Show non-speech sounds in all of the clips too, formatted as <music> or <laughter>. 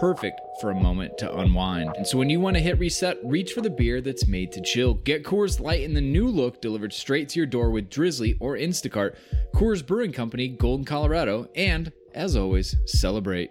perfect for a moment to unwind. And so when you want to hit reset, reach for the beer that's made to chill. Get Coors Light in the new look delivered straight to your door with Drizly or Instacart. Coors Brewing Company, Golden, Colorado, and as always, celebrate.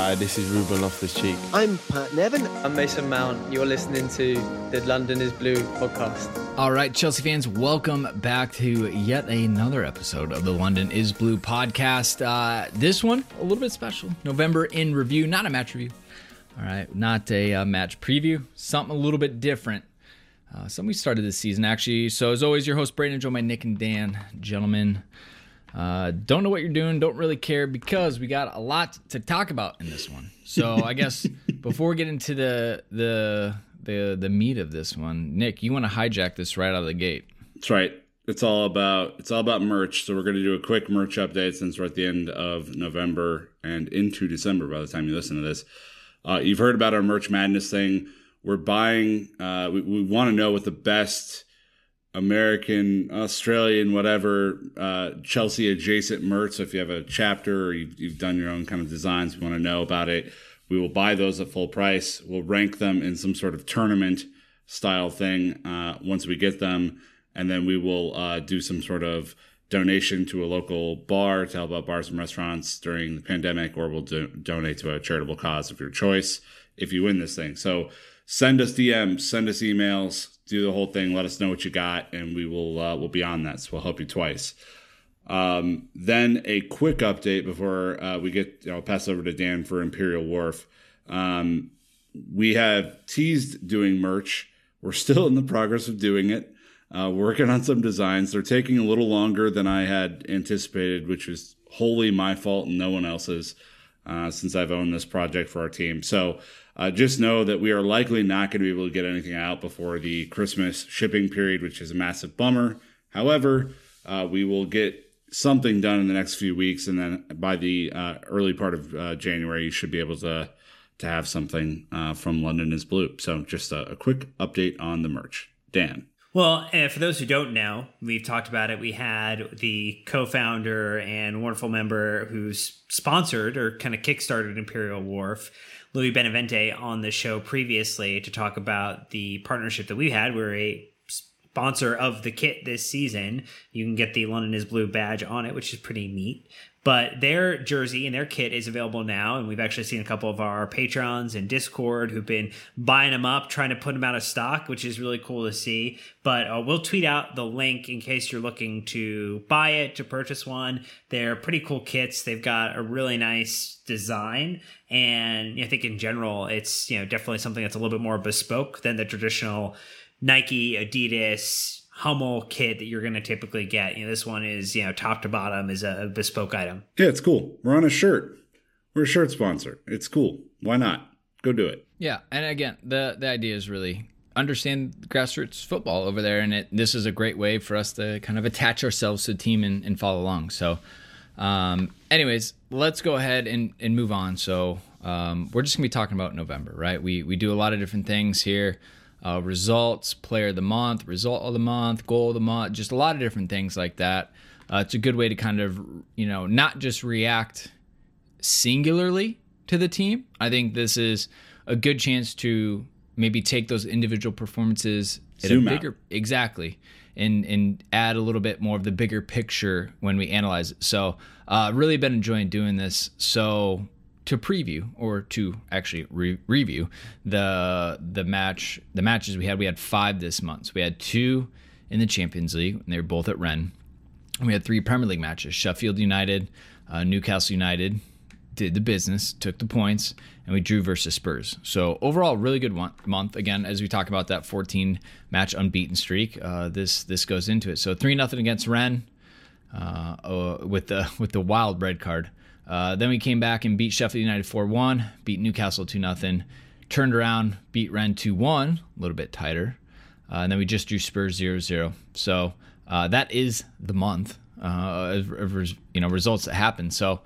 Hi, this is Ruben Loftus Cheek. I'm Pat Nevin. I'm Mason Mount. You're listening to the London is Blue podcast. All right, Chelsea fans, welcome back to yet another episode of the London is Blue podcast. Uh, this one, a little bit special. November in review, not a match review. All right, not a uh, match preview, something a little bit different. Uh, something we started this season, actually. So, as always, your host, Brandon, joined by Nick and Dan. Gentlemen, uh, don't know what you're doing, don't really care because we got a lot to talk about in this one. So I guess <laughs> before we get into the the the the meat of this one, Nick, you want to hijack this right out of the gate. That's right. It's all about it's all about merch. So we're going to do a quick merch update since we're at the end of November and into December by the time you listen to this. Uh, you've heard about our merch madness thing. We're buying. Uh, we, we want to know what the best American, Australian, whatever uh, Chelsea adjacent merch. So if you have a chapter or you've, you've done your own kind of designs, we want to know about it. We will buy those at full price. We'll rank them in some sort of tournament style thing uh, once we get them, and then we will uh, do some sort of donation to a local bar to help out bars and restaurants during the pandemic, or we'll do- donate to a charitable cause of your choice if you win this thing. So send us DMs, send us emails, do the whole thing. Let us know what you got, and we will uh, we'll be on that. So we'll help you twice. Um, then a quick update before uh, we get. I'll pass over to Dan for Imperial Wharf. Um, we have teased doing merch. We're still in the progress of doing it. Uh, working on some designs. They're taking a little longer than I had anticipated, which was wholly my fault and no one else's. Uh, since I've owned this project for our team, so uh, just know that we are likely not going to be able to get anything out before the Christmas shipping period, which is a massive bummer. However, uh, we will get something done in the next few weeks, and then by the uh, early part of uh, January, you should be able to to have something uh, from London is Blue. So, just a, a quick update on the merch. Dan. Well, for those who don't know, we've talked about it. We had the co-founder and wonderful member who's sponsored or kind of kickstarted Imperial Wharf, Louis Benevente, on the show previously to talk about the partnership that we had. We're a sponsor of the kit this season. You can get the London is Blue badge on it, which is pretty neat. But their jersey and their kit is available now, and we've actually seen a couple of our patrons and Discord who've been buying them up, trying to put them out of stock, which is really cool to see. But uh, we'll tweet out the link in case you're looking to buy it, to purchase one. They're pretty cool kits. They've got a really nice design, and I think in general, it's you know definitely something that's a little bit more bespoke than the traditional Nike, Adidas, Hummel kit that you're going to typically get. You know, this one is, you know, top to bottom is a bespoke item. Yeah, it's cool. We're on a shirt. We're a shirt sponsor. It's cool. Why not? Go do it. Yeah, and again, the the idea is really understand grassroots football over there, and it this is a great way for us to kind of attach ourselves to the team and, and follow along. So. Um, anyways, let's go ahead and, and move on. So um, we're just gonna be talking about November, right? We we do a lot of different things here. Uh, results, player of the month, result of the month, goal of the month, just a lot of different things like that. Uh, it's a good way to kind of, you know, not just react singularly to the team. I think this is a good chance to maybe take those individual performances at Zoom a out. bigger exactly and and add a little bit more of the bigger picture when we analyze it. So, uh, really been enjoying doing this. So, to preview or to actually re- review the the match the matches we had, we had five this month. So we had two in the Champions League, and they were both at. And we had three Premier League matches: Sheffield United, uh, Newcastle United, did the business, took the points, and we drew versus Spurs. So overall, really good one, month. Again, as we talk about that 14 match unbeaten streak, uh, this this goes into it. So three nothing against Rennes uh, uh, with the with the wild red card. Uh, then we came back and beat Sheffield United 4-1, beat Newcastle 2 0 turned around, beat Rennes 2-1, a little bit tighter. Uh, and then we just drew Spurs 0-0. So uh, that is the month uh, of, of you know results that happened. So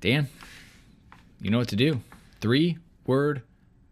Dan, you know what to do. Three word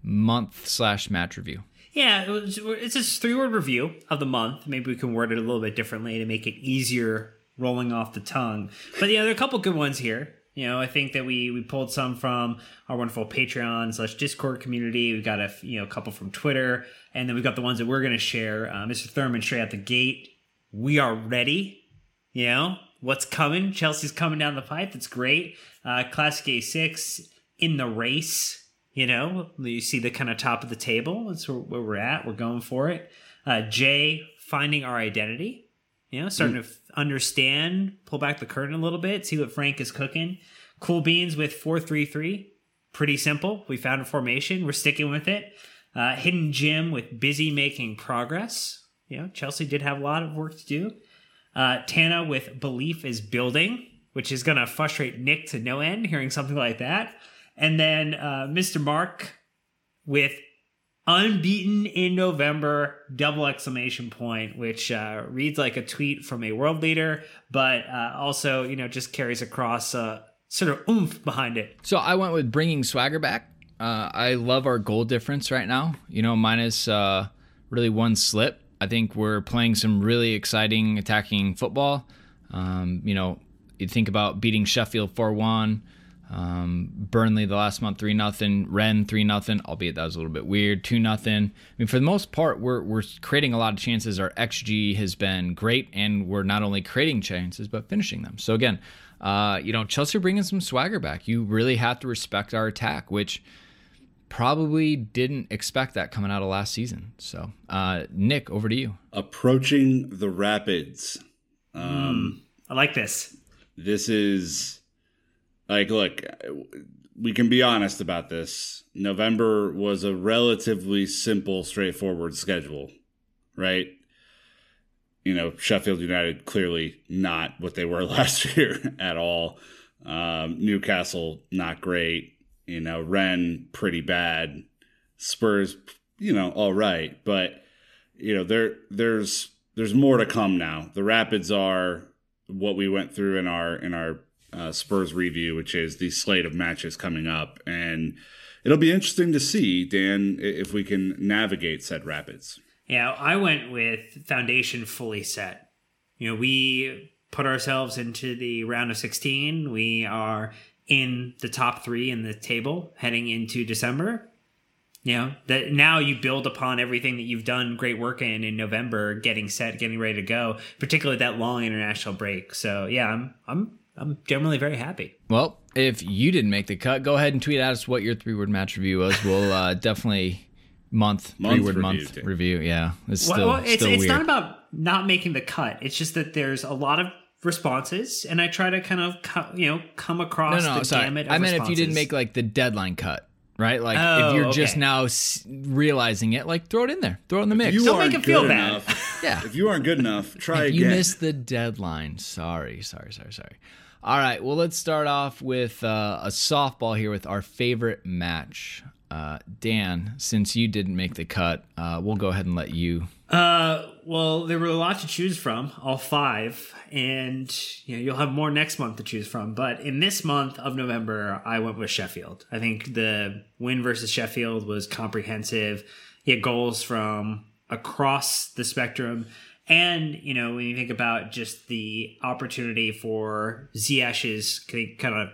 month slash match review. Yeah, it was- it's a three word review of the month. Maybe we can word it a little bit differently to make it easier rolling off the tongue. But yeah, there are a couple good ones here. You know, I think that we we pulled some from our wonderful Patreon slash Discord community. We've got a you know a couple from Twitter, and then we've got the ones that we're going to share. Uh, Mr. Thurman straight out the gate. We are ready. You know what's coming. Chelsea's coming down the pipe. That's great. Uh, Classic A6 in the race. You know, you see the kind of top of the table. That's where, where we're at. We're going for it. Uh, Jay finding our identity. You know, starting to understand, pull back the curtain a little bit, see what Frank is cooking. Cool beans with four three three. Pretty simple. We found a formation. We're sticking with it. Uh, Hidden Jim with busy making progress. You know, Chelsea did have a lot of work to do. Uh, Tana with belief is building, which is going to frustrate Nick to no end hearing something like that. And then uh, Mr. Mark with unbeaten in November, double exclamation point, which uh, reads like a tweet from a world leader, but uh, also, you know, just carries across uh, sort of oomph behind it. So I went with bringing swagger back. Uh, I love our goal difference right now. You know, minus uh, really one slip. I think we're playing some really exciting attacking football. Um, you know, you think about beating Sheffield 4 1, um, Burnley the last month 3 0, Rennes 3 0, albeit that was a little bit weird, 2 0. I mean, for the most part, we're, we're creating a lot of chances. Our XG has been great, and we're not only creating chances, but finishing them. So, again, uh, you know, Chelsea bringing some swagger back. You really have to respect our attack, which probably didn't expect that coming out of last season. So, uh, Nick, over to you. Approaching the Rapids. Um, I like this. this is like look we can be honest about this. November was a relatively simple straightforward schedule right? You know sheffield united clearly not what they were <laughs> last year at all. Um, newcastle not great. You know Rennes pretty bad. Spurs you know all right. But you know there there's there's more to come now. The rapids are what we went through in our in our uh, Spurs review, which is the slate of matches coming up, and it'll be interesting to see, Dan, if we can navigate said rapids. Yeah, I went with foundation fully set. You know, we put ourselves into the round of 16. We are in the top three in the table heading into December. You know, that now you build upon everything that you've done great work in in November, getting set, getting ready to go, particularly that long international break. So yeah, I'm I'm I'm generally very happy. Well, if you didn't make the cut, go ahead and tweet at us what your three word match review was. We'll uh, <laughs> definitely month, Month three word review, month Dan. review. Yeah, it's Well, still, well, it's still it's weird. not about not making the cut. It's just that there's a lot of responses, and I try to kind of co- you know come across no, the sorry. gamut. Of I meant if you didn't make like the deadline cut, right? Like Oh, if you're just now s- realizing it, like throw it in there, throw it in the mix. You Don't make aren't it feel good bad. enough. <laughs> Yeah. If you aren't good enough, try you again. You missed the deadline. Sorry, sorry, sorry, sorry. All right, well, let's start off with uh, a softball here with our favorite match Uh, Dan, since you didn't make the cut, uh, we'll go ahead and let you. Uh, well, there were a lot to choose from, all five, and you know you'll have more next month to choose from. But in this month of November, I went with Sheffield. I think the win versus Sheffield was comprehensive. He had goals from across the spectrum. And, you know, when you think about just the opportunity for Ziyech's kind of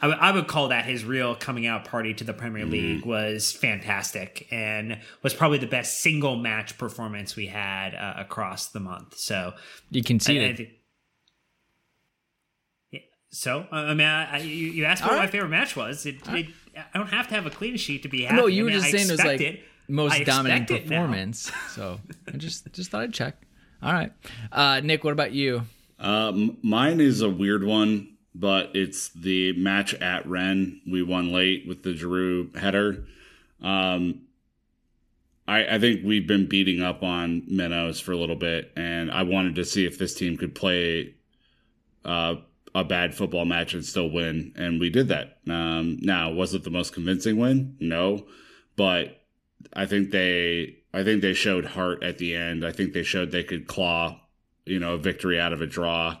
I, w- I would call that his real coming out party to the Premier Mm-hmm. League was fantastic and was probably the best single match performance we had uh, across the month. So You can see it. Yeah, So uh, I mean, I, I, you you asked what All my favorite match was. It, it, I don't have to have a clean sheet to be happy. no, I you were mean, just saying it was like it. most dominant expect it now. performance. <laughs> So I just just thought I'd check. All right, uh, Nick. What about you? Uh, m- mine is a weird one, but it's the match at Rennes. We won late with the Giroud header. Um, I, I think we've been beating up on Minnows for a little bit, and I wanted to see if this team could play uh, a bad football match and still win, and we did that. Um, now, was it the most convincing win? No, but I think they I think they showed heart at the end. I think they showed they could claw, you know, a victory out of a draw,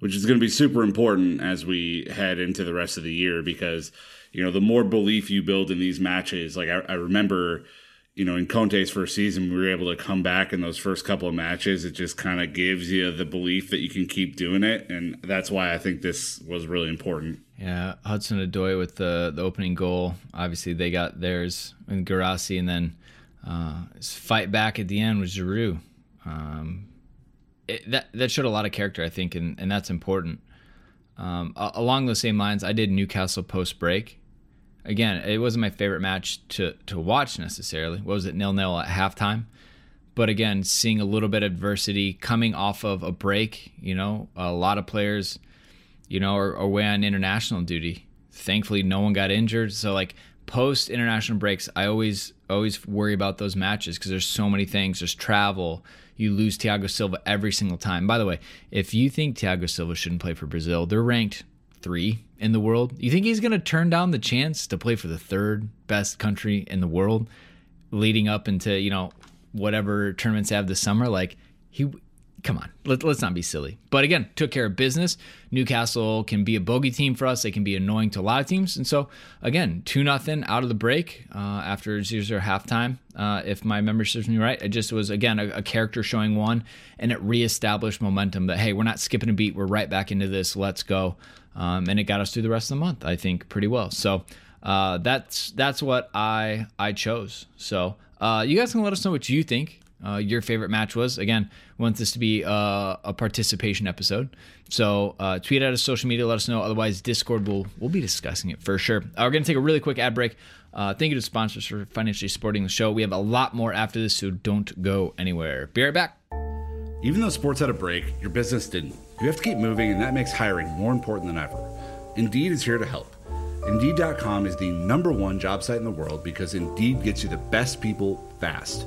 which is going to be super important as we head into the rest of the year because, you know, the more belief you build in these matches, like I, I remember, you know, in Conte's first season, we were able to come back in those first couple of matches. It just kind of gives you the belief that you can keep doing it. And that's why I think this was really important. Yeah, Hudson Odoi with the the opening goal. Obviously, they got theirs and Guirassy, and then uh, his fight back at the end with Giroud. Um, it, that that showed a lot of character, I think, and, and that's important. Um, a- along those same lines, I did Newcastle post break. Again, it wasn't my favorite match to to watch necessarily. What was it nil nil at halftime? But again, seeing a little bit of adversity coming off of a break, you know, a lot of players you know, are, or away on international duty. Thankfully, no one got injured. So, like post international breaks, I always always worry about those matches because there's so many things. There's travel. You lose Thiago Silva every single time. By the way, if you think Thiago Silva shouldn't play for Brazil, they're ranked three in the world. You think he's going to turn down the chance to play for the third best country in the world, leading up into you know whatever tournaments have this summer? Like he come on, let, let's not be silly. But again, took care of business. Newcastle can be a bogey team for us. They can be annoying to a lot of teams. And so, again, 2 nothing out of the break uh, after 0 0 halftime. Uh, if my memory serves me right, it just was, again, a, a character showing one, and it reestablished momentum that, hey, we're not skipping a beat. We're right back into this. Let's go. Um, and it got us through the rest of the month, I think, pretty well. So, uh, that's that's what I I chose. So uh, you guys can let us know what you think uh, your favorite match was. Again, we want this to be uh, a participation episode. So uh, tweet at us, social media, let us know. Otherwise, Discord will we'll be discussing it for sure. Uh, we're gonna take a really quick ad break. Uh, thank you to sponsors for financially supporting the show. We have a lot more after this, so don't go anywhere. Be right back. Even though sports had a break, your business didn't. You have to keep moving, and that makes hiring more important than ever. Indeed is here to help. Indeed.com is the number one job site in the world because Indeed gets you the best people fast.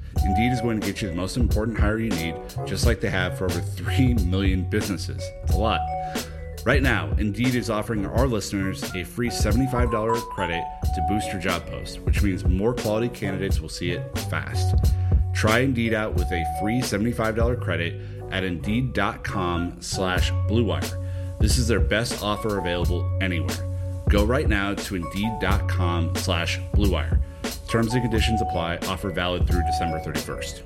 Indeed is going to get you the most important hire you need, just like they have for over 3 million businesses. It's a lot. Right now, Indeed is offering our listeners a free $75 credit to boost your job post, which means more quality candidates will see it fast. Try Indeed out with a free $75 credit at Indeed.com slash BlueWire. This is their best offer available anywhere. Go right now to Indeed.com slash BlueWire. Terms and conditions apply. Offer valid through December 31st.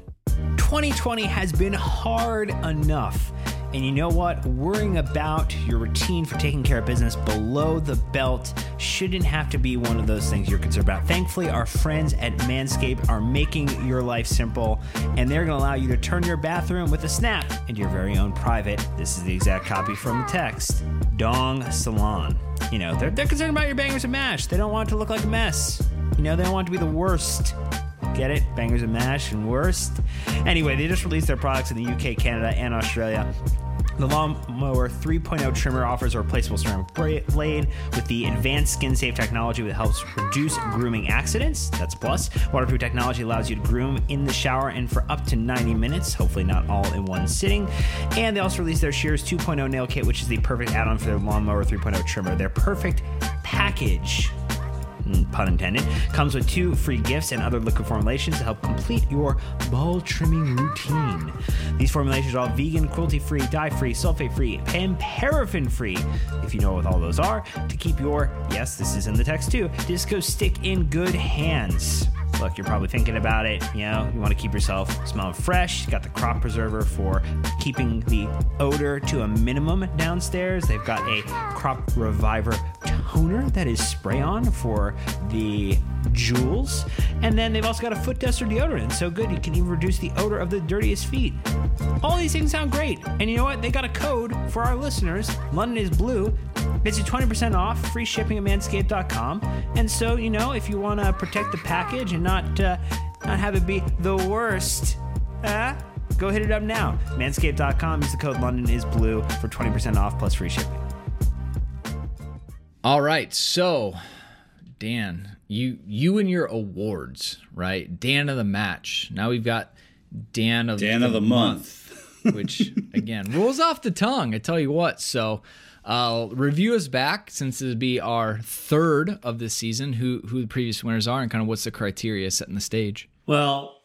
2020 has been hard enough. And you know what? Worrying about your routine for taking care of business below the belt shouldn't have to be one of those things you're concerned about. Thankfully, our friends at Manscaped are making your life simple, and they're going to allow you to turn your bathroom with a snap into your very own private. This is the exact copy from the text Dong Salon. You know, they're, they're concerned about your bangers and mash. They don't want it to look like a mess. You know, they don't want to be the worst Get it? Bangers and mash and worst. Anyway, they just released their products in the UK, Canada, and Australia. The Lawnmower 3.0 trimmer offers a replaceable ceramic blade with the advanced skin safe technology that helps reduce grooming accidents. That's plus. Waterproof technology allows you to groom in the shower and for up to 90 minutes, hopefully not all in one sitting. And they also released their Shears 2.0 nail kit, which is the perfect add on for their Lawnmower 3.0 trimmer. Their perfect package Mm, pun intended, comes with two free gifts and other liquid formulations to help complete your ball trimming routine. These formulations are all vegan, cruelty free, dye free, sulfate free, and paraffin free, if you know what all those are, to keep your, yes, this is in the text too, disco stick in good hands. Look, you're probably thinking about it. You know, you want to keep yourself smelling fresh. got the crop preserver for keeping the odor to a minimum downstairs. They've got a crop reviver toner that is spray on for the jewels. And then they've also got a foot duster deodorant. So good, you can even reduce the odor of the dirtiest feet. All these things sound great. And you know what? They got a code for our listeners. London is blue. You 20% off, free shipping at manscaped.com. And so, you know, if you want to protect the package and not, uh, not have it be the worst, uh, go hit it up now. Manscaped.com. Use the code London is blue for 20% off plus free shipping. All right, so Dan, you you and your awards, right? Dan of the match. Now we've got Dan of Dan the of the month, month which <laughs> again rolls off the tongue. I tell you what. So uh, review us back since it'll be our third of this season. Who who the previous winners are and kind of what's the criteria setting the stage. Well,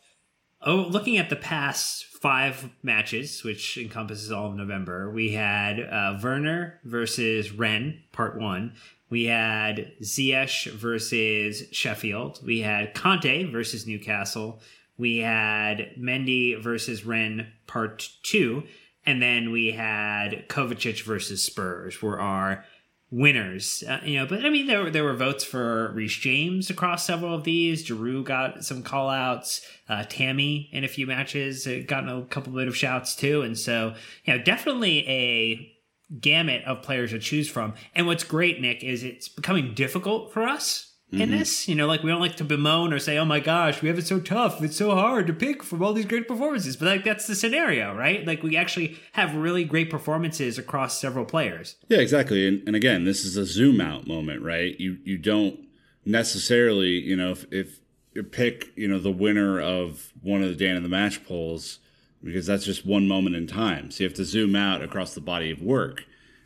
oh, looking at the past five matches, which encompasses all of November, we had uh, Werner versus Rennes, part one. We had Ziyech versus Sheffield. We had Kante versus Newcastle. We had Mendy versus Rennes, part two. And then we had Kovacic versus Spurs were our winners. Uh, you know, but I mean, there were there were votes for Reece James across several of these. Giroud got some call outs. Uh, Tammy in a few matches uh, gotten a couple bit of shouts too. And so, you know, definitely a gamut of players to choose from. And what's great, Nick, is it's becoming difficult for us in mm-hmm. this. You know, like we don't like to bemoan or say, "Oh my gosh, we have it so tough. It's so hard to pick from all these great performances." But like that's the scenario, right? Like we actually have really great performances across several players. Yeah, exactly. And, and again, this is a zoom out moment, right? You you don't necessarily, you know, if, if you pick, you know, the winner of one of the Dan of the Match polls because that's just one moment in time. So you have to zoom out across the body of work.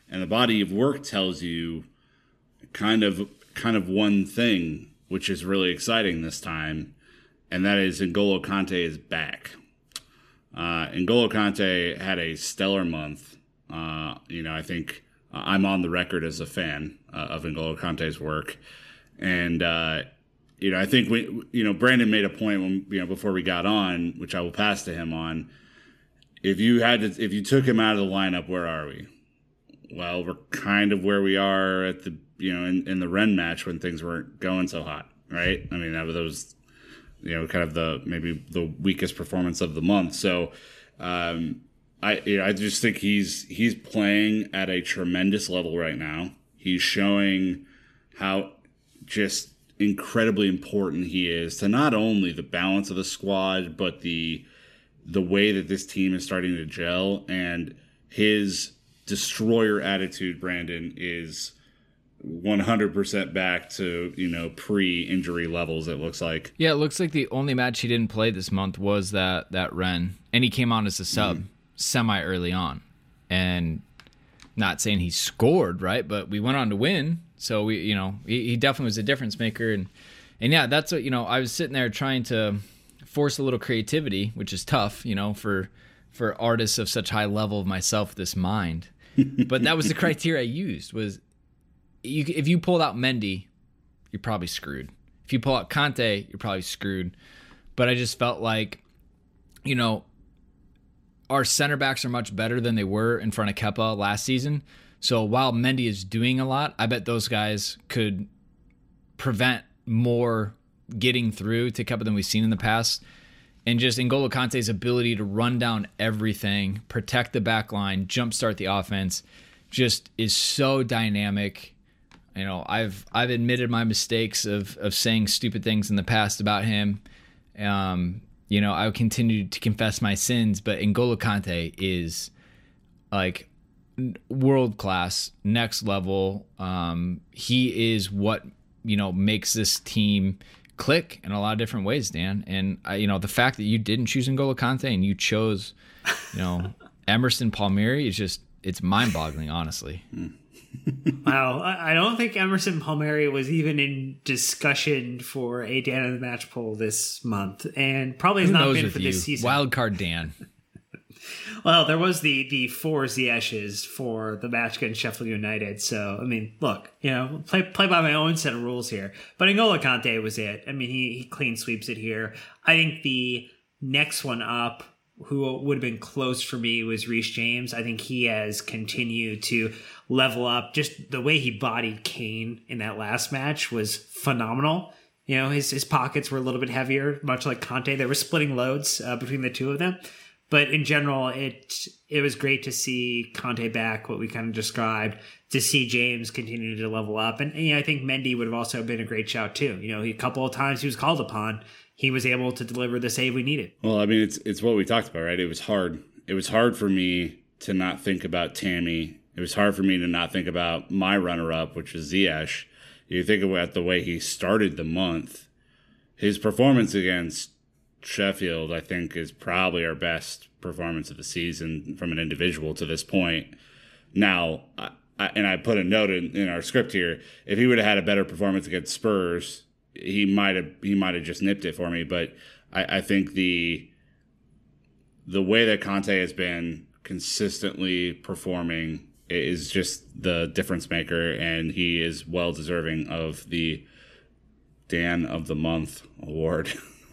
And the body of work tells you kind of kind of one thing, which is really exciting this time, and that is N'Golo Kante is back. Uh, N'Golo Kante had a stellar month. Uh, you know, I think I'm on the record as a fan uh, of N'Golo Kante's work, and uh, you know, I think we, you know, Brandon made a point when you know before we got on, which I will pass to him on. If you had to, if you took him out of the lineup, where are we? Well, we're kind of where we are at the you know, in, in the Rennes match when things weren't going so hot, right? I mean, that was, you know, kind of the maybe the weakest performance of the month. So, um, I you know, I just think he's he's playing at a tremendous level right now. He's showing how just incredibly important he is to not only the balance of the squad, but the the way that this team is starting to gel and his destroyer attitude, Brandon, is 100% back to, you know, pre-injury levels it looks like. Yeah, it looks like the only match he didn't play this month was that that Rennes and he came on as a sub mm-hmm. semi early on. And not saying he scored, right? But we went on to win. So we, you know, he, he definitely was a difference maker and and yeah, that's what, you know, I was sitting there trying to force a little creativity, which is tough, you know, for for artists of such high level of myself this mind. <laughs> but that was the criteria I used was you, if you pulled out Mendy, you're probably screwed. If you pull out Kante, you're probably screwed. But I just felt like, you know, our center backs are much better than they were in front of Kepa last season. So while Mendy is doing a lot, I bet those guys could prevent more getting through to Kepa than we've seen in the past. And just N'Golo Kante's ability to run down everything, protect the back line, jumpstart the offense, just is so dynamic you know, I've I've admitted my mistakes of of saying stupid things in the past about him, Um, you know, I continue to confess my sins, but N'Golo Kante is like world class, next level. Um, he is what you know makes this team click in a lot of different ways, Dan. And uh, you know, the fact that you didn't choose N'Golo Kante and you chose, you know, <laughs> Emerson Palmieri is just it's mind boggling, honestly. <laughs> wow, I don't think Emerson Palmieri was even in discussion for a Dan of the Match poll this month, and probably has Who not been for you? this season. Wild card Dan. <laughs> Well, there was the the four Ziyechs for the match against Sheffield United. So I mean, look, you know, play play by my own set of rules here. But N'Golo Kante was it. I mean, he he clean sweeps it here. I think the next one up, who would have been close for me, was Reece James. I think he has continued to level up. Just the way he bodied Kane in that last match was phenomenal. You know, his his pockets were a little bit heavier, much like Kante. They were splitting loads uh, between the two of them. But in general, it it was great to see Kante back, what we kind of described, to see James continue to level up, and, and you know, I think Mendy would have also been a great shout too. You know, he, a couple of times he was called upon, he was able to deliver the save we needed. Well, I mean, it's it's what we talked about, right? It was hard. It was hard for me to not think about Tammy. It was hard for me to not think about my runner-up, which was Ziyech. You think about the way he started the month. His performance against Sheffield, I think, is probably our best performance of the season from an individual to this point. Now, I, I, and I put a note in, in our script here. If he would have had a better performance against Spurs, he might have he might have just nipped it for me. But I, I think the the way that Kante has been consistently performing is just the difference maker, and he is well deserving of the Dan of the Month award. <laughs>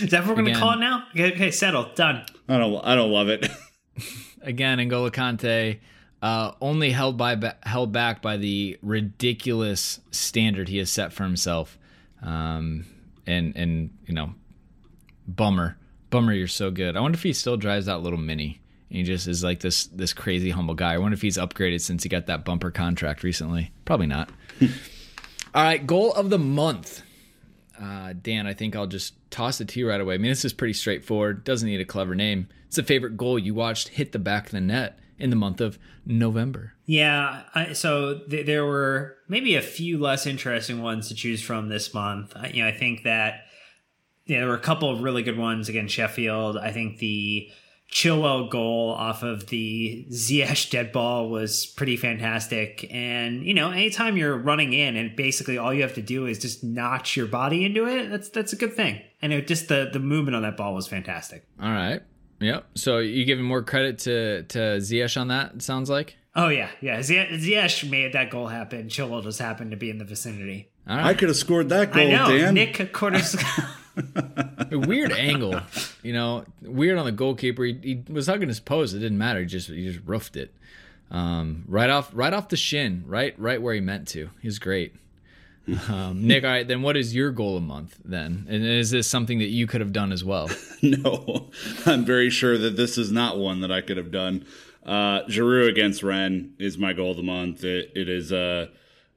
Is that what we're going to call it now? Okay, okay, settled, done. I don't I don't love it. <laughs> Again, N'Golo Kante uh, only held by ba- held back by the ridiculous standard he has set for himself, um, and and you know, bummer, bummer. You're so good. I wonder if he still drives that little mini. And he just is like this this crazy humble guy. I wonder if he's upgraded since he got that bumper contract recently. Probably not. <laughs> All right, goal of the month. Uh, Dan, I think I'll just toss it to you right away. I mean, this is pretty straightforward. Doesn't need a clever name. It's a favorite goal you watched hit the back of the net in the month of November. Yeah, I, so th- there were maybe a few less interesting ones to choose from this month. I, you know, I think that yeah, there were a couple of really good ones against Sheffield. I think the Chilwell goal off of the Ziyech dead ball was pretty fantastic. And you know, anytime you're running in and basically all you have to do is just notch your body into it, that's that's a good thing. And it just the the movement on that ball was fantastic. All right. Yep. So you giving more credit to to Ziyech on that? It sounds like. Oh yeah, yeah. Ziyech Ziyech made that goal happen. Chilwell just happened to be in the vicinity. All I could have scored that goal, I know Dan. Nick Cordes. <laughs> A weird angle. You know, weird on the goalkeeper. He, he was hugging his post. It didn't matter. He just he just roofed it. Um, right off right off the shin. Right right where he meant to. He's great. <laughs> Um, Nick, all right, then what is your goal a month then? And is this something that you could have done as well? <laughs> no, I'm very sure that this is not one that I could have done. Uh, Giroud against Rennes is my goal of the month. It, it is a,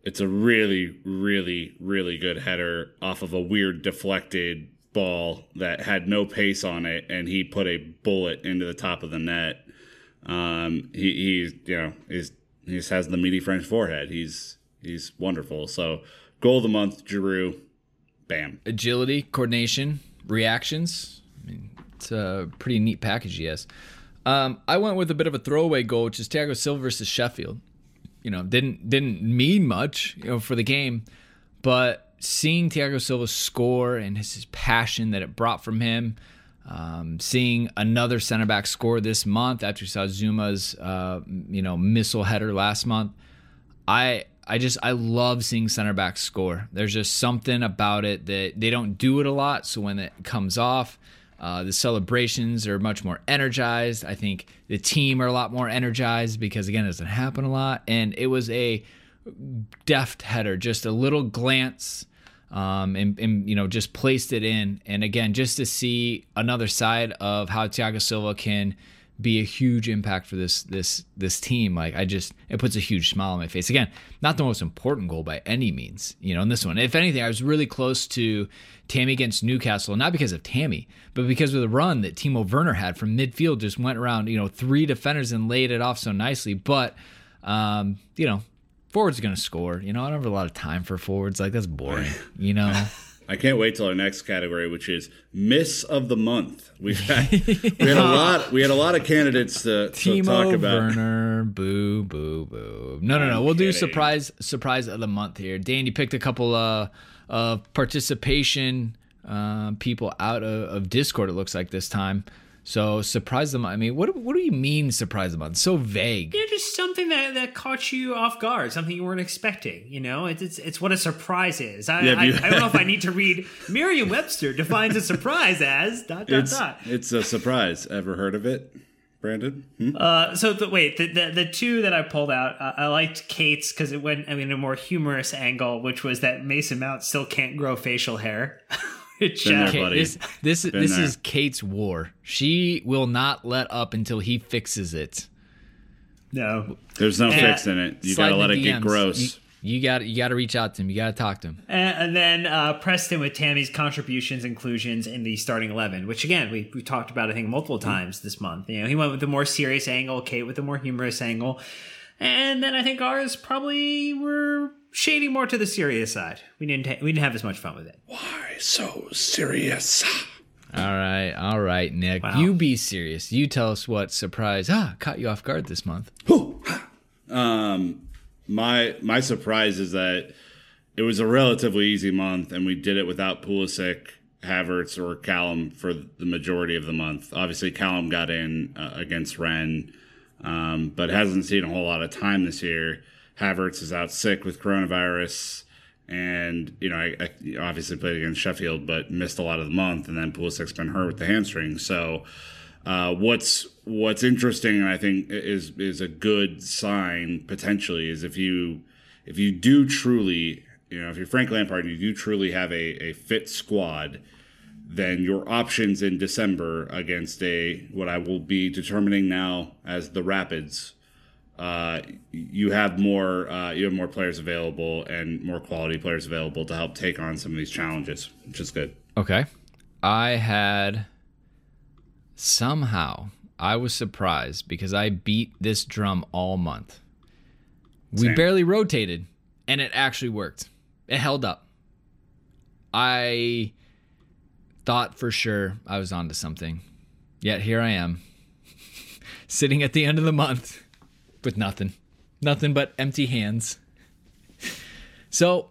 it's a really, really, really good header off of a weird deflected ball that had no pace on it, and he put a bullet into the top of the net. Um, he, he's, you know, he's, he just has the meaty French forehead. He's, he's wonderful. So, goal of the month, Giroud. Bam. Agility, coordination, reactions. I mean, it's a pretty neat package has. Um, I went with a bit of a throwaway goal, which is Thiago Silva versus Sheffield. You know, didn't didn't mean much, you know, for the game, but seeing Thiago Silva score and his, his passion that it brought from him, um, seeing another center back score this month after we saw Zouma's uh, you know missile header last month, I I just I love seeing center backs score. There's just something about it that they don't do it a lot. So when it comes off, uh, the celebrations are much more energized. I think the team are a lot more energized because again, it doesn't happen a lot. And it was a deft header, just a little glance, um, and, and you know just placed it in. And again, just to see another side of how Thiago Silva can be a huge impact for this this this team. Like I just it puts a huge smile on my face. Again, not the most important goal by any means, you know, in this one. If anything, I was really close to Tammy against Newcastle, not because of Tammy, but because of the run that Timo Werner had from midfield, just went around, you know, three defenders and laid it off so nicely. But um, you know, forwards going to score. You know, I don't have a lot of time for forwards. Like that's boring. <laughs> You know. I can't wait till our next category, which is Miss of the Month. We've <laughs> had we had a lot we had a lot of candidates to, to talk about. Werner, boo, boo, boo. No, no, no. I'm We'll do surprise, surprise of the month here. Dan, you picked a couple uh, of participation um, people out of, of Discord. It looks like this time. So surprise them. I mean, what what do you mean surprise them month? So vague. Yeah, just something that, that caught you off guard, something you weren't expecting. You know, it's it's, it's what a surprise is. I, Yeah, I, you- I don't know if I <laughs> need to read Merriam-Webster defines a surprise as dot dot It's dot. it's a surprise. Ever heard of it, Brandon? Hmm? Uh, so the, wait, the, the the two that I pulled out, uh, I liked Kate's because it went, I mean, a more humorous angle, which was that Mason Mount still can't grow facial hair. <laughs> which there, buddy. this this this there. is Kate's war. She will not let up until he fixes it. no, There's no Yeah. fixing it. You Slide gotta let the it get gross. You, you got you got to reach out to him. You got to talk to him. And, and then uh, Preston with Tammy's contributions, inclusions in the starting eleven, which again we we talked about I think multiple times this month. You know, he went with the more serious angle, Kate with the more humorous angle, and then I think ours probably were shading more to the serious side. We didn't ta- we didn't have as much fun with it. Why so serious? All right, all right, Nick. Wow. You be serious. You tell us what surprise ah caught you off guard this month. Um, my my surprise is that it was a relatively easy month, and we did it without Pulisic, Havertz, or Callum for the majority of the month. Obviously, Callum got in uh, against Rennes, um, but hasn't seen a whole lot of time this year. Havertz is out sick with coronavirus, and you know, I, I obviously played against Sheffield, but missed a lot of the month, and then Pulisic's been hurt with the hamstring, so. Uh, what's what's interesting, and I think is is a good sign potentially, is if you if you do truly, you know, if you're Frank Lampard, and you do truly have a, a fit squad, then your options in December against a what I will be determining now as the Rapids, uh, you have more uh, you have more players available and more quality players available to help take on some of these challenges, which is good. Okay. I had somehow I was surprised because I beat this drum all month. We Same. barely rotated and it actually worked. It held up. I thought for sure I was onto something. Yet here I am, <laughs> sitting at the end of the month with nothing. Nothing but empty hands. So,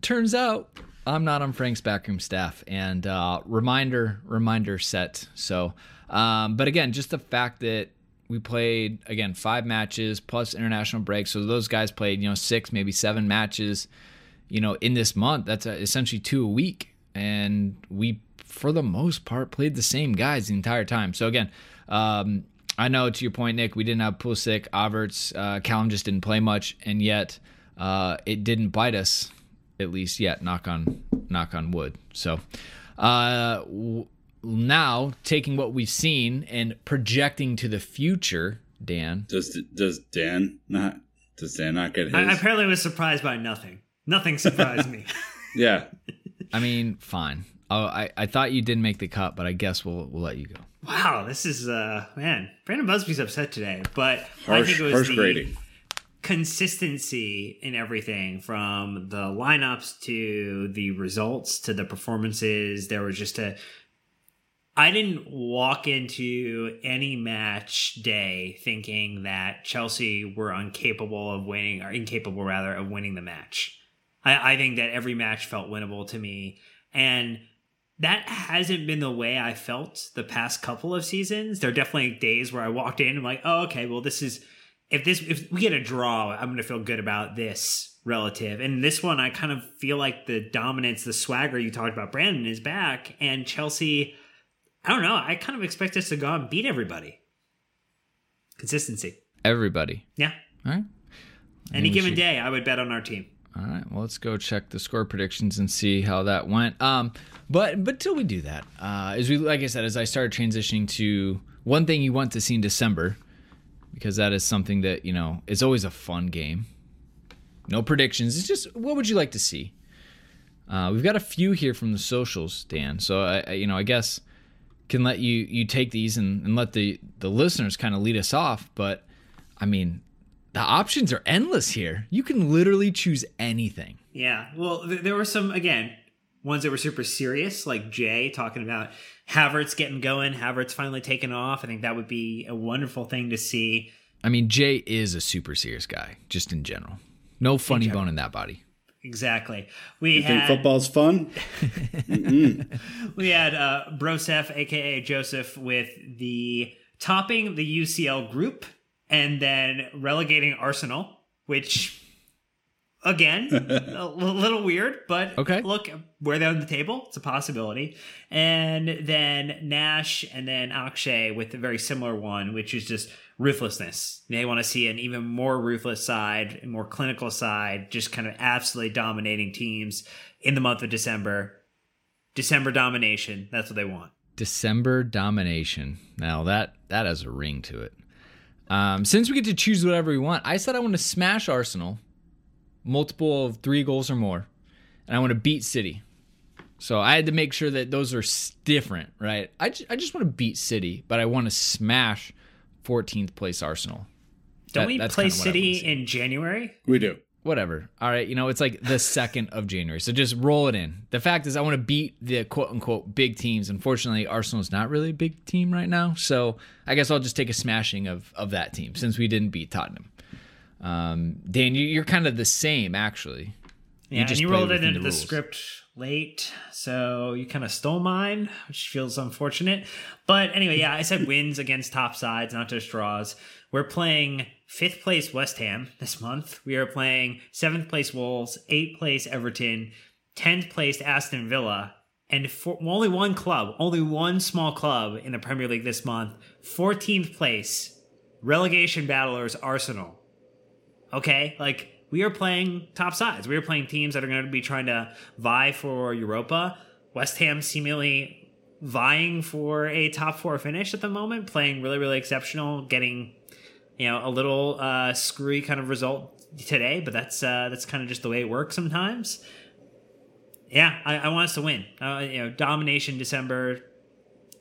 turns out I'm not on Frank's backroom staff. And uh, reminder, reminder set. So, um, but again, just the fact that we played again five matches plus international break. So those guys played, you know, six, maybe seven matches, you know, in this month. That's uh, essentially two a week, and we, for the most part, played the same guys the entire time. So again, um, I know to your point, Nick, we didn't have Pulisic, Havertz, uh, Callum just didn't play much, and yet uh, it didn't bite us, at least yet. Knock on, knock on wood. So uh, w- now taking what we've seen and projecting to the future, Dan. Does does Dan not does Dan not get his? I, I apparently was surprised by nothing. Nothing surprised me. <laughs> yeah, I mean, fine. Oh, I, I thought you didn't make the cut, but I guess we'll we'll let you go. Wow, this is uh man, Brandon Busby's upset today, but I think it was harsh the grading. consistency in everything from the lineups to the results to the performances. There was just a I didn't walk into any match day thinking that Chelsea were incapable of winning or incapable rather of winning the match. I, I think that every match felt winnable to me. And that hasn't been the way I felt the past couple of seasons. There are definitely days where I walked in and I'm like, oh, okay, well, this is if this if we get a draw, I'm gonna feel good about this relative. And this one, I kind of feel like the dominance, the swagger you talked about, Brandon is back, and Chelsea. I don't know. I kind of expect us to go out and beat everybody. Consistency, Everybody. yeah. All right. Any given should- day, I would bet on our team. All right. Well, let's go check the score predictions and see how that went. Um, but but till we do that, uh, as we like I said, as I started transitioning to one thing you want to see in December, because that is something that, you know, is always a fun game. No predictions. It's just what would you like to see? Uh, we've got a few here from the socials, Dan. So I, I you know, I guess can let you you take these and, and let the the listeners kind of lead us off. But I mean, the options are endless here. You can literally choose anything. Yeah. Well, th- there were some again ones that were super serious, like Jay talking about Havertz getting going, Havertz finally taking off. I think that would be a wonderful thing to see. I mean, Jay is a super serious guy, just in general. No funny bone in that body. Exactly. We You had think football's fun? <laughs> we had uh, Brosef, aka Joseph, with the topping the UCL group and then relegating Arsenal, which again <laughs> a little weird, but Okay. Look, where they're on the table, it's a possibility. And then Nash and then Akshay with a very similar one, which is just ruthlessness. They want to see an even more ruthless side, a more clinical side, just kind of absolutely dominating teams in the month of December. December domination. That's what they want. December domination. Now that that has a ring to it. Um, since we get to choose whatever we want, I said I want to smash Arsenal, multiple of three goals or more, and I want to beat City. So I had to make sure that those are different, right? I, ju- I just want to beat City, but I want to smash 14th place Arsenal. Don't That- we play kinda what I wanna City in January? We do. Whatever. All right, you know, it's like the second of January. So just roll it in. The fact is I want to beat the quote unquote big teams. Unfortunately, Arsenal's not really a big team right now. So I guess I'll just take a smashing of of that team since we didn't beat Tottenham. Um, Dan, you, you're kind of the same actually. Yeah, and just you rolled it into the the, script late, so you kind of stole mine, which feels unfortunate. But anyway, yeah, I said wins against top sides, not just draws. We're playing fifth place West Ham this month. We are playing seventh place Wolves, eighth place Everton, tenth place Aston Villa, and for, only one club, only one small club in the Premier League this month, fourteenth place relegation battlers Arsenal. Okay like we are playing top sides. We are playing teams that are going to be trying to vie for europa. West ham seemingly vying for a top four finish at the moment playing really really exceptional getting you know a little uh screwy kind of result today but that's uh that's kind of just the way it works sometimes yeah i, I want us to win uh, you know domination december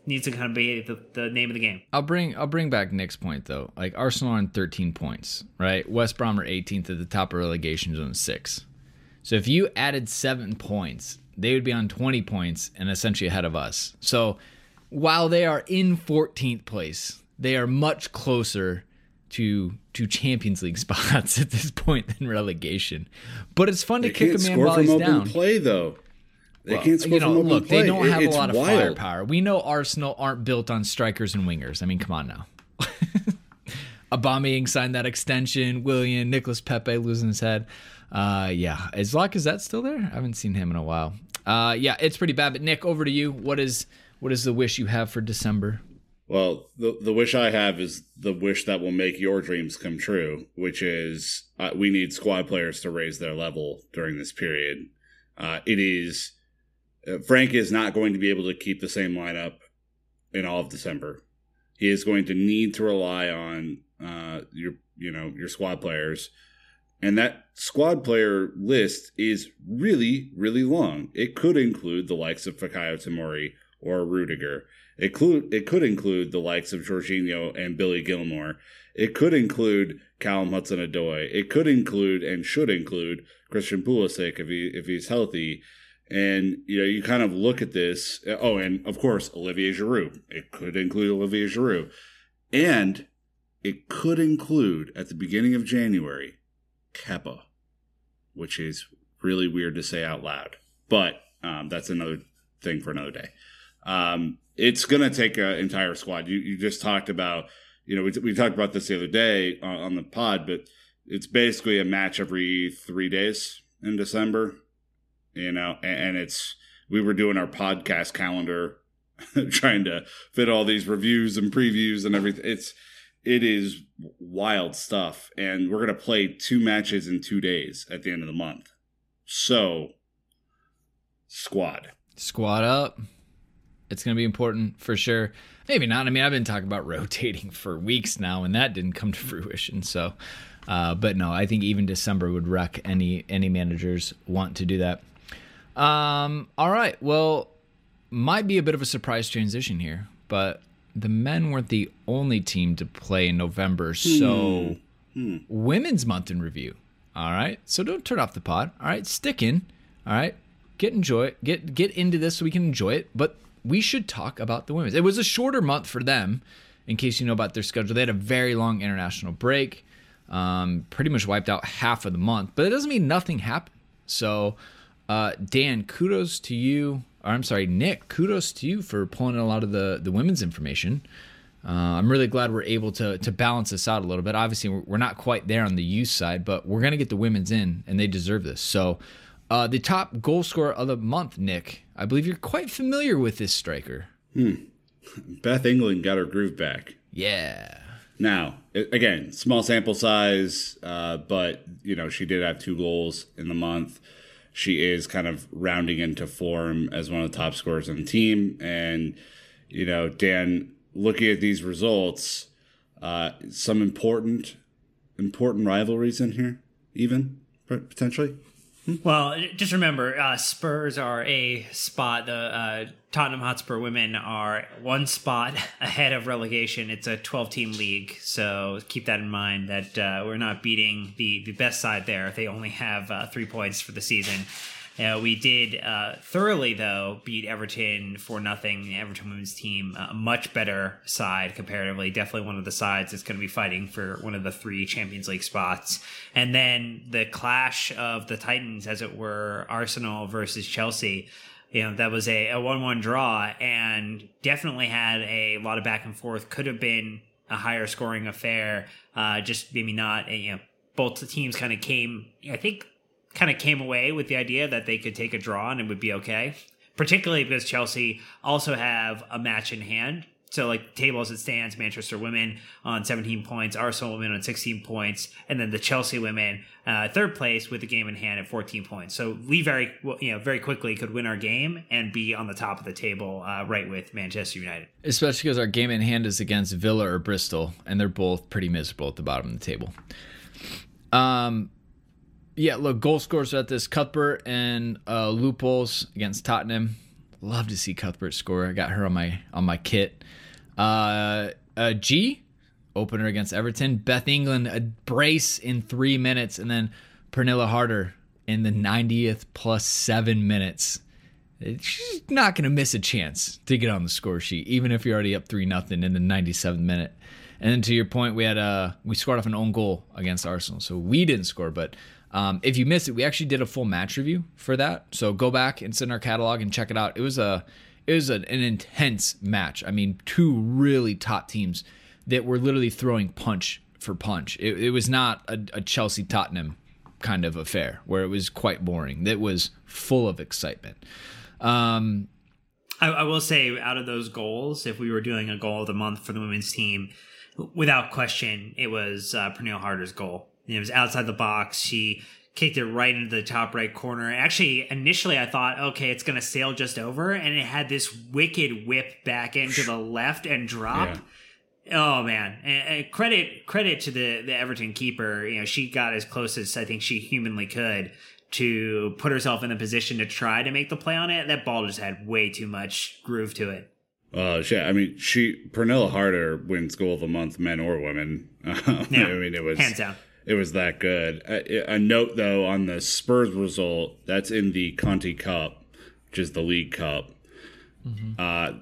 needs to kind of be the, the name of the game I'll bring I'll bring back Nick's point though. Like Arsenal are on 13 points, right? West Brom are 18th at the top of relegation zone six. So if you added seven points, they would be on 20 points and essentially ahead of us. So while they are in 14th place, they are much closer to to Champions League <laughs> spots at this point than relegation. But it's fun to kick a man score while from he's open down. play though. They can't score you know, from open look, play. they don't It- have a lot of wild. firepower. We know Arsenal aren't built on strikers and wingers. I mean, come on now. <laughs> Aubameyang signed that extension. Willian, Nicolas Pepe losing his head. Uh, yeah, is Lacazette still there? I haven't seen him in a while. Uh, yeah, it's pretty bad. But Nick, over to you. What is what is the wish you have for December? Well, the the wish I have is the wish that will make your dreams come true, which is uh, we need squad players to raise their level during this period. Uh, it is uh, Frank is not going to be able to keep the same lineup in all of December. He is going to need to rely on uh, your you know your squad players, and that squad player list is really really long. It could include the likes of Fikayo Tomori or Rudiger. It, clu- it could include the likes of Jorginho and Billy Gilmour. It could include Callum Hudson-Odoi. It could include and should include Christian Pulisic if he if he's healthy. And you know, you kind of look at this. Oh, and of course, Olivier Giroud. It could include Olivier Giroud, and it could include at the beginning of January, Kepa, which is really weird to say out loud. But um, that's another thing for another day. Um, it's going to take an entire squad. You, you just talked about, you know, we, we talked about this the other day on, on the pod, but it's basically a match every three days in December, you know, and, and it's, we were doing our podcast calendar, <laughs> trying to fit all these reviews and previews and everything. It's, it is wild stuff. And we're going to play two matches in two days at the end of the month. So, squad. Squad up. It's going to be important for sure. Maybe not. I mean, I've been talking about <laughs> rotating for weeks now, and that didn't come to <laughs> fruition. So, uh, but no, I think even December would wreck any any managers want to do that. Um, all right. Well, might be a bit of a surprise transition here, but the men weren't the only team to play in November. So, women's month in review. All right. So don't turn off the pod. All right. Stick in. All right. Get enjoy get get into this so we can enjoy it. But we should talk about the women's. It was a shorter month for them, in case you know about their schedule. They had a very long international break. Um, pretty much wiped out half of the month, but it doesn't mean nothing happened. So, uh, Dan, kudos to you. Or I'm sorry, Nick, kudos to you for pulling in a lot of the the women's information. Uh, I'm really glad we're able to to balance this out a little bit. Obviously, we're, not quite there on the youth side, but we're gonna get the women's in, and they deserve this. So, uh, the top goal scorer of the month, Nick. I believe you're quite familiar with this striker. Beth England got her groove back. Yeah. Now, again, small sample size, uh, but you know she did have two goals in the month. She is kind of rounding into form as one of the top scorers on the team, and you know, Dan, looking at these results, uh, some important, important rivalries in here, even potentially. Well, just remember, uh, Spurs are a spot. The uh, Tottenham Hotspur women are one spot <laughs> ahead of relegation. It's a 12 team league, so keep that in mind. That uh, we're not beating the the best side there. They only have uh, three points for the season. Uh, we did uh, thoroughly though beat Everton for nothing. Everton women's team, a much better side comparatively. Definitely one of the sides that's going to be fighting for one of the three Champions League spots. And then the clash of the Titans, as it were, Arsenal versus Chelsea. You know that was a, a one-one draw, and definitely had a lot of back and forth. Could have been a higher scoring affair. Uh, just maybe not. You know, both the teams kind of came. I think kind of came away with the idea that they could take a draw and it would be okay. Particularly because Chelsea also have a match in hand. So, like, tables it stands, Manchester women on 17 points, Arsenal women on 16 points, and then the Chelsea women uh, third place with the game in hand at 14 points. So we very, you know, very quickly could win our game and be on the top of the table, uh, right with Manchester United. Especially because our game in hand is against Villa or Bristol, and they're both pretty miserable at the bottom of the table. Um, yeah, look, goal scorers at this Cuthbert and uh, Leupolz against Tottenham. Love to see Cuthbert score. I got her on my on my kit. Uh, uh, Ji opener against Everton. Beth England a brace in three minutes, and then Pernille Harder in the 90th plus seven minutes. She's not going to miss a chance to get on the score sheet, even if you're already up three nothing in the 97th minute. And then to your point, we had uh we scored off an own goal against Arsenal, so we didn't score. But um, if you missed it, we actually did a full match review for that. So go back and send our catalog and check it out. It was a it was an, an intense match. I mean, two really top teams that were literally throwing punch for punch. It, it was not a, a Chelsea Tottenham kind of affair where it was quite boring. It was full of excitement. Um, I, I will say, out of those goals, if we were doing a goal of the month for the women's team, without question, it was uh, Pernille Harder's goal. It was outside the box. She kicked it right into the top right corner. Actually, initially I thought, okay, it's going to sail just over, and it had this wicked whip back into the left and drop. Yeah. Oh man! And, and credit credit to the the Everton keeper. You know, she got as close as I think she humanly could to put herself in the position to try to make the play on it. That ball just had way too much groove to it. Uh, shit. I mean, she Pernille Harder wins goal of the month, men or women. <laughs> Um, Yeah, I mean, it was hands down. It was that good. A, a note though on the Spurs result, that's in the Conti Cup, which is the League Cup. Uh,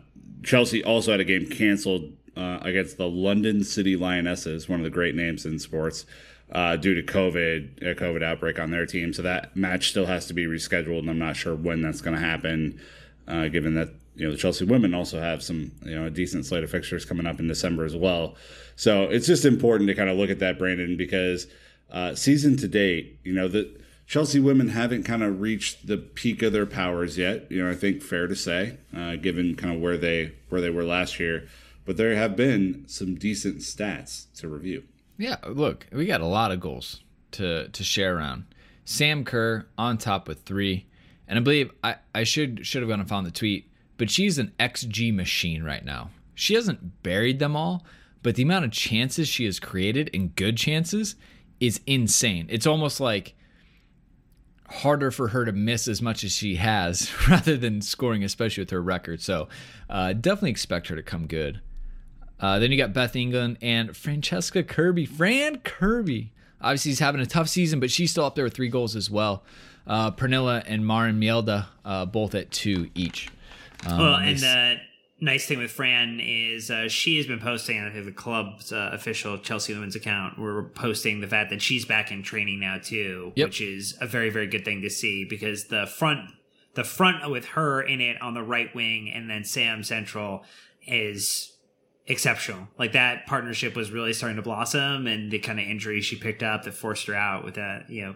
Chelsea also had a game canceled uh, against the London City Lionesses, one of the great names in sports, uh, due to COVID, a COVID outbreak on their team. So that match still has to be rescheduled, and I'm not sure when that's going to happen, uh, given that you know the Chelsea women also have some you know a decent slate of fixtures coming up in December as well. So it's just important to kind of look at that, Brandon, because uh, season to date, you know the Chelsea women haven't kind of reached the peak of their powers yet. You know, I think fair to say, uh, given kind of where they where they were last year. But there have been some decent stats to review. Yeah, look, we got a lot of goals to to share around. Sam Kerr on top with three, and I believe I, I should should have gone and found the tweet. But she's an XG machine right now. She hasn't buried them all, but the amount of chances she has created and good chances is insane. It's almost like harder for her to miss as much as she has <laughs> rather than scoring, especially with her record. So uh, definitely expect her to come good. Uh, then you got Beth England and Francesca Kirby. Fran Kirby. Obviously, he's having a tough season, but she's still up there with three goals as well. Uh, Pernille and Maren Mjelde, uh, both at two each. Um, well, and the nice thing with Fran is uh, she has been posting, I think the club's uh, official Chelsea Women's account, we're posting the fact that she's back in training now too, yep. which is a very, very good thing to see because the front, the front with her in it on the right wing and then Sam Central is exceptional. Like that partnership was really starting to blossom, and the kind of injury she picked up that forced her out with that, you know,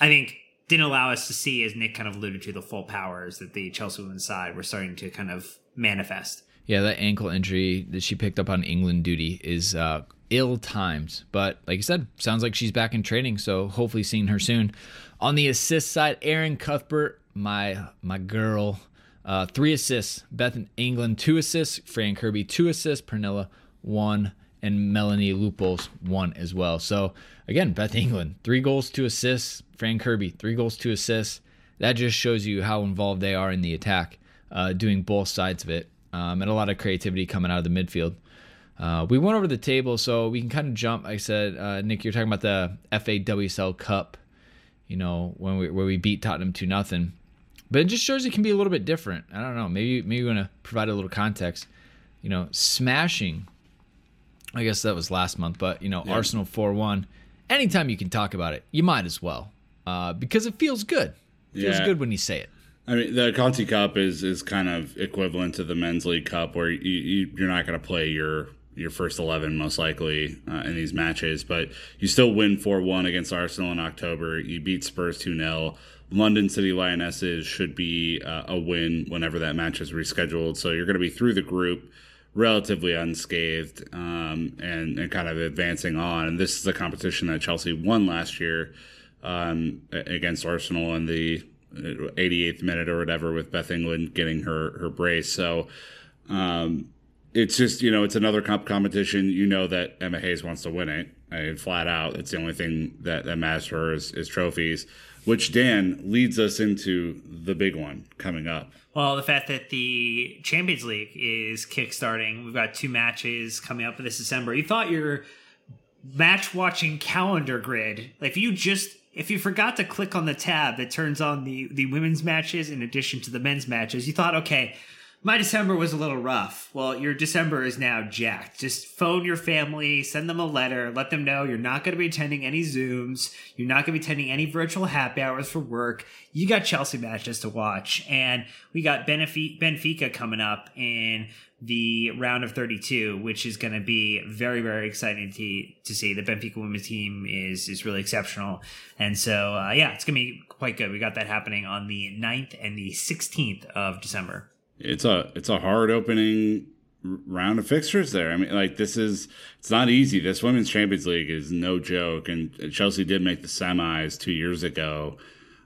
I think didn't allow us to see, as Nick kind of alluded to, the full powers that the Chelsea women's side were starting to kind of manifest. Yeah, that ankle injury that she picked up on England duty is uh, ill times, but like I said, sounds like she's back in training, so hopefully seeing her soon. On the assist side, Erin Cuthbert, my my girl, uh, three assists. Beth England, two assists. Fran Kirby, two assists. Pernille, one. And Melanie Leupolz, one as well. So, again, Beth England, three goals, two assists. Fran Kirby, three goals, two assists. That just shows you how involved they are in the attack, uh, doing both sides of it. Um, and a lot of creativity coming out of the midfield. Uh, we went over the table, so we can kind of jump. I said, uh, Nick, you're talking about the FAWSL Cup, you know, when we where we beat Tottenham two nothing. But it just shows it can be a little bit different. I don't know. Maybe maybe you want to provide a little context. You know, smashing. I guess that was last month, but you know, yeah. Arsenal four one. Anytime you can talk about it, you might as well, uh, because it feels good. It feels yeah. good when you say it. I mean, the Conti Cup is is kind of equivalent to the Men's League Cup, where you, you you're not going to play your your first 11 most likely uh, in these matches but you still win 4-1 against arsenal in october you beat spurs 2-0 London City Lionesses should be uh, a win whenever that match is rescheduled. So you're going to be through the group relatively unscathed um, and, and kind of advancing on. And this is a competition that Chelsea won last year um, against Arsenal in the 88th uh, minute or whatever with Beth England getting her, her brace. So um, it's just, you know, it's another comp competition. You know that Emma Hayes wants to win it. I mean, flat out. It's the only thing that, that matters for her is, is trophies which Dan leads us into the big one coming up. Well, the fact that the Champions League is kickstarting, we've got two matches coming up for this December. You thought your match watching calendar grid, like if you just if you forgot to click on the tab that turns on the the women's matches in addition to the men's matches, you thought, okay, my December was a little rough. Well, your December is now jacked. Just phone your family, send them a letter, let them know you're not going to be attending any Zooms, you're not going to be attending any virtual happy hours for work. You got Chelsea matches to watch, and we got Benfica coming up in the round of 32, which is going to be very, very exciting to, to see. The Benfica women's team is is really exceptional. And so, uh, yeah, it's going to be quite good. We got that happening on the 9th and the 16th of December it's a it's a hard opening round of fixtures there. I mean, like this is it's not easy. This women's Champions League is no joke, and Chelsea did make the semis two years ago,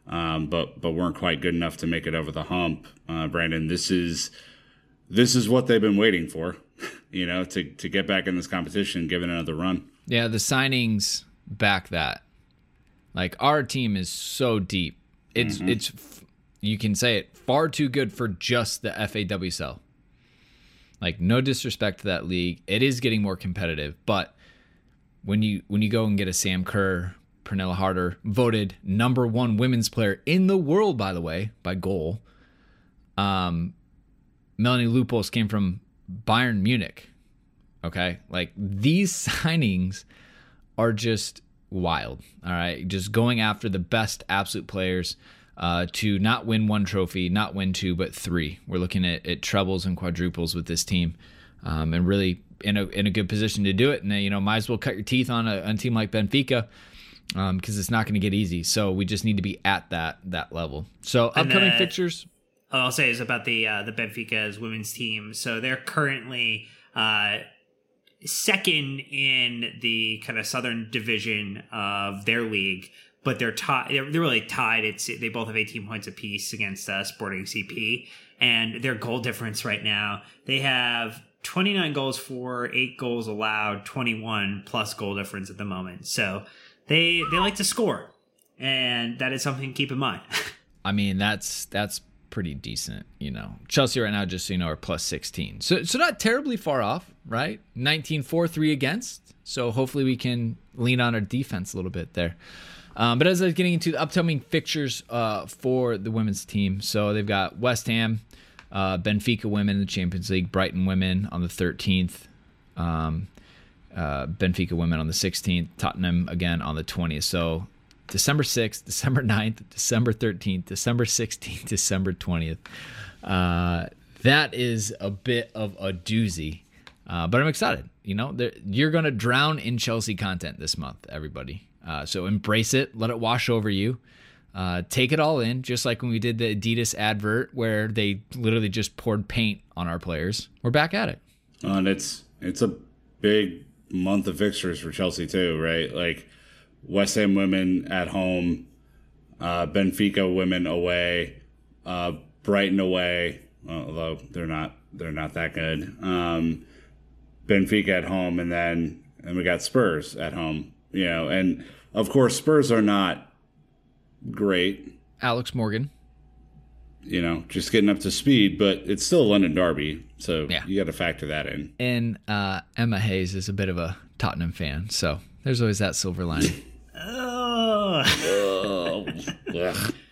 um, but but weren't quite good enough to make it over the hump. Uh, Brandon, this is this is what they've been waiting for, <laughs> you know, to to get back in this competition, give it another run. Yeah, the signings back that. Like our team is so deep. It's mm-hmm. it's you can say it far too good for just the FAWSL. Like no disrespect to that league, it is getting more competitive, but when you when you go and get a Sam Kerr, Pernille Harder, voted number one women's player in the world, by the way, by goal. Um, Melanie Leupolz came from Bayern Munich. Okay, like these <laughs> signings are just wild. All right, just going after the best absolute players uh, to not win one trophy, not win two, but three. We're looking at, at trebles and quadruples with this team, um, and really in a in a good position to do it. And uh, you know, might as well cut your teeth on a, on a team like Benfica because um, it's not going to get easy. So we just need to be at that that level. So upcoming uh, fixtures. I'll say is about the uh, the Benfica's women's team. So they're currently uh, second in the kind of southern division of their league but they're tied. They're, they're, really tied. It's they both have 18 points apiece against uh, Sporting CP, and their goal difference right now, they have 29 goals for, eight goals allowed, 21 plus goal difference at the moment. So they they like to score, and that is something to keep in mind. <laughs> I mean, that's that's pretty decent, you know. Chelsea right now, just so you know, are plus 16. So so not terribly far off, right? 19 4 3 against. So hopefully we can lean on our defense a little bit there. Um, but as I was getting into the upcoming fixtures uh, for the women's team, so they've got West Ham, uh, Benfica women in the Champions League, Brighton women on the 13th, um, uh, Benfica women on the 16th, Tottenham again on the 20th. So December 6th, December 9th, December 13th, December 16th, <laughs> December 20th. Uh, that is a bit of a doozy, uh, but I'm excited. You know, you're going to drown in Chelsea content this month, everybody. Uh, so embrace it, let it wash over you. Uh, take it all in, just like when we did the Adidas advert where they literally just poured paint on our players. We're back at it. and it's it's a big month of fixtures for Chelsea too, right? Like West Ham women at home, uh, Benfica women away, uh, Brighton away, although they're not they're not that good. Um, Benfica at home, and then and we got Spurs at home. You know, and of course Spurs are not great. Alex Morgan. You know, just getting up to speed, but it's still a London derby, so yeah. you got to factor that in. And uh, Emma Hayes is a bit of a Tottenham fan, so there's always that silver lining. <laughs> oh. <laughs>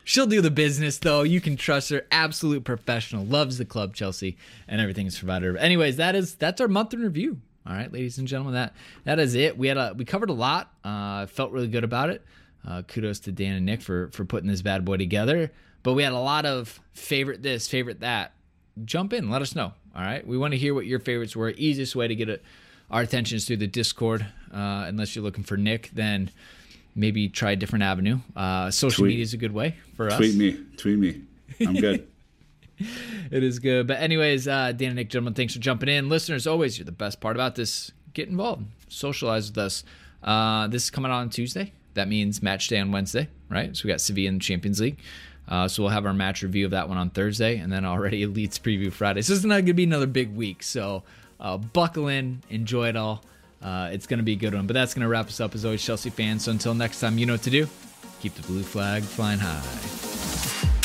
She'll do the business though. You can trust her. Absolute professional. Loves the club, Chelsea, and everything is provided. Anyways, that is that's our month in review. All right, ladies and gentlemen, that that is it. We had a we covered a lot. Uh, felt really good about it. Uh, kudos to Dan and Nick for for putting this bad boy together. But we had a lot of favorite this, favorite that. Jump in, let us know. All right, we want to hear what your favorites were. Easiest way to get it, our attention is through the Discord. Uh, unless you're looking for Nick, then maybe try a different avenue. Uh, social media is a good way for us. Tweet me, tweet me. I'm good. <laughs> it is good. But anyways, uh, Dan and Nick, gentlemen, thanks for jumping in. Listeners, always, you're the best part about this. Get involved, socialize with us. Uh, this is coming out on Tuesday. That means match day on Wednesday, right? So we got Sevilla in the Champions League. Uh, so we'll have our match review of that one on Thursday, and then already <laughs> a Leeds preview Friday. So it's not going to be another big week. So uh, buckle in, enjoy it all. Uh, it's going to be a good one. But that's going to wrap us up as always, Chelsea fans. So until next time, you know what to do. Keep the blue flag flying high.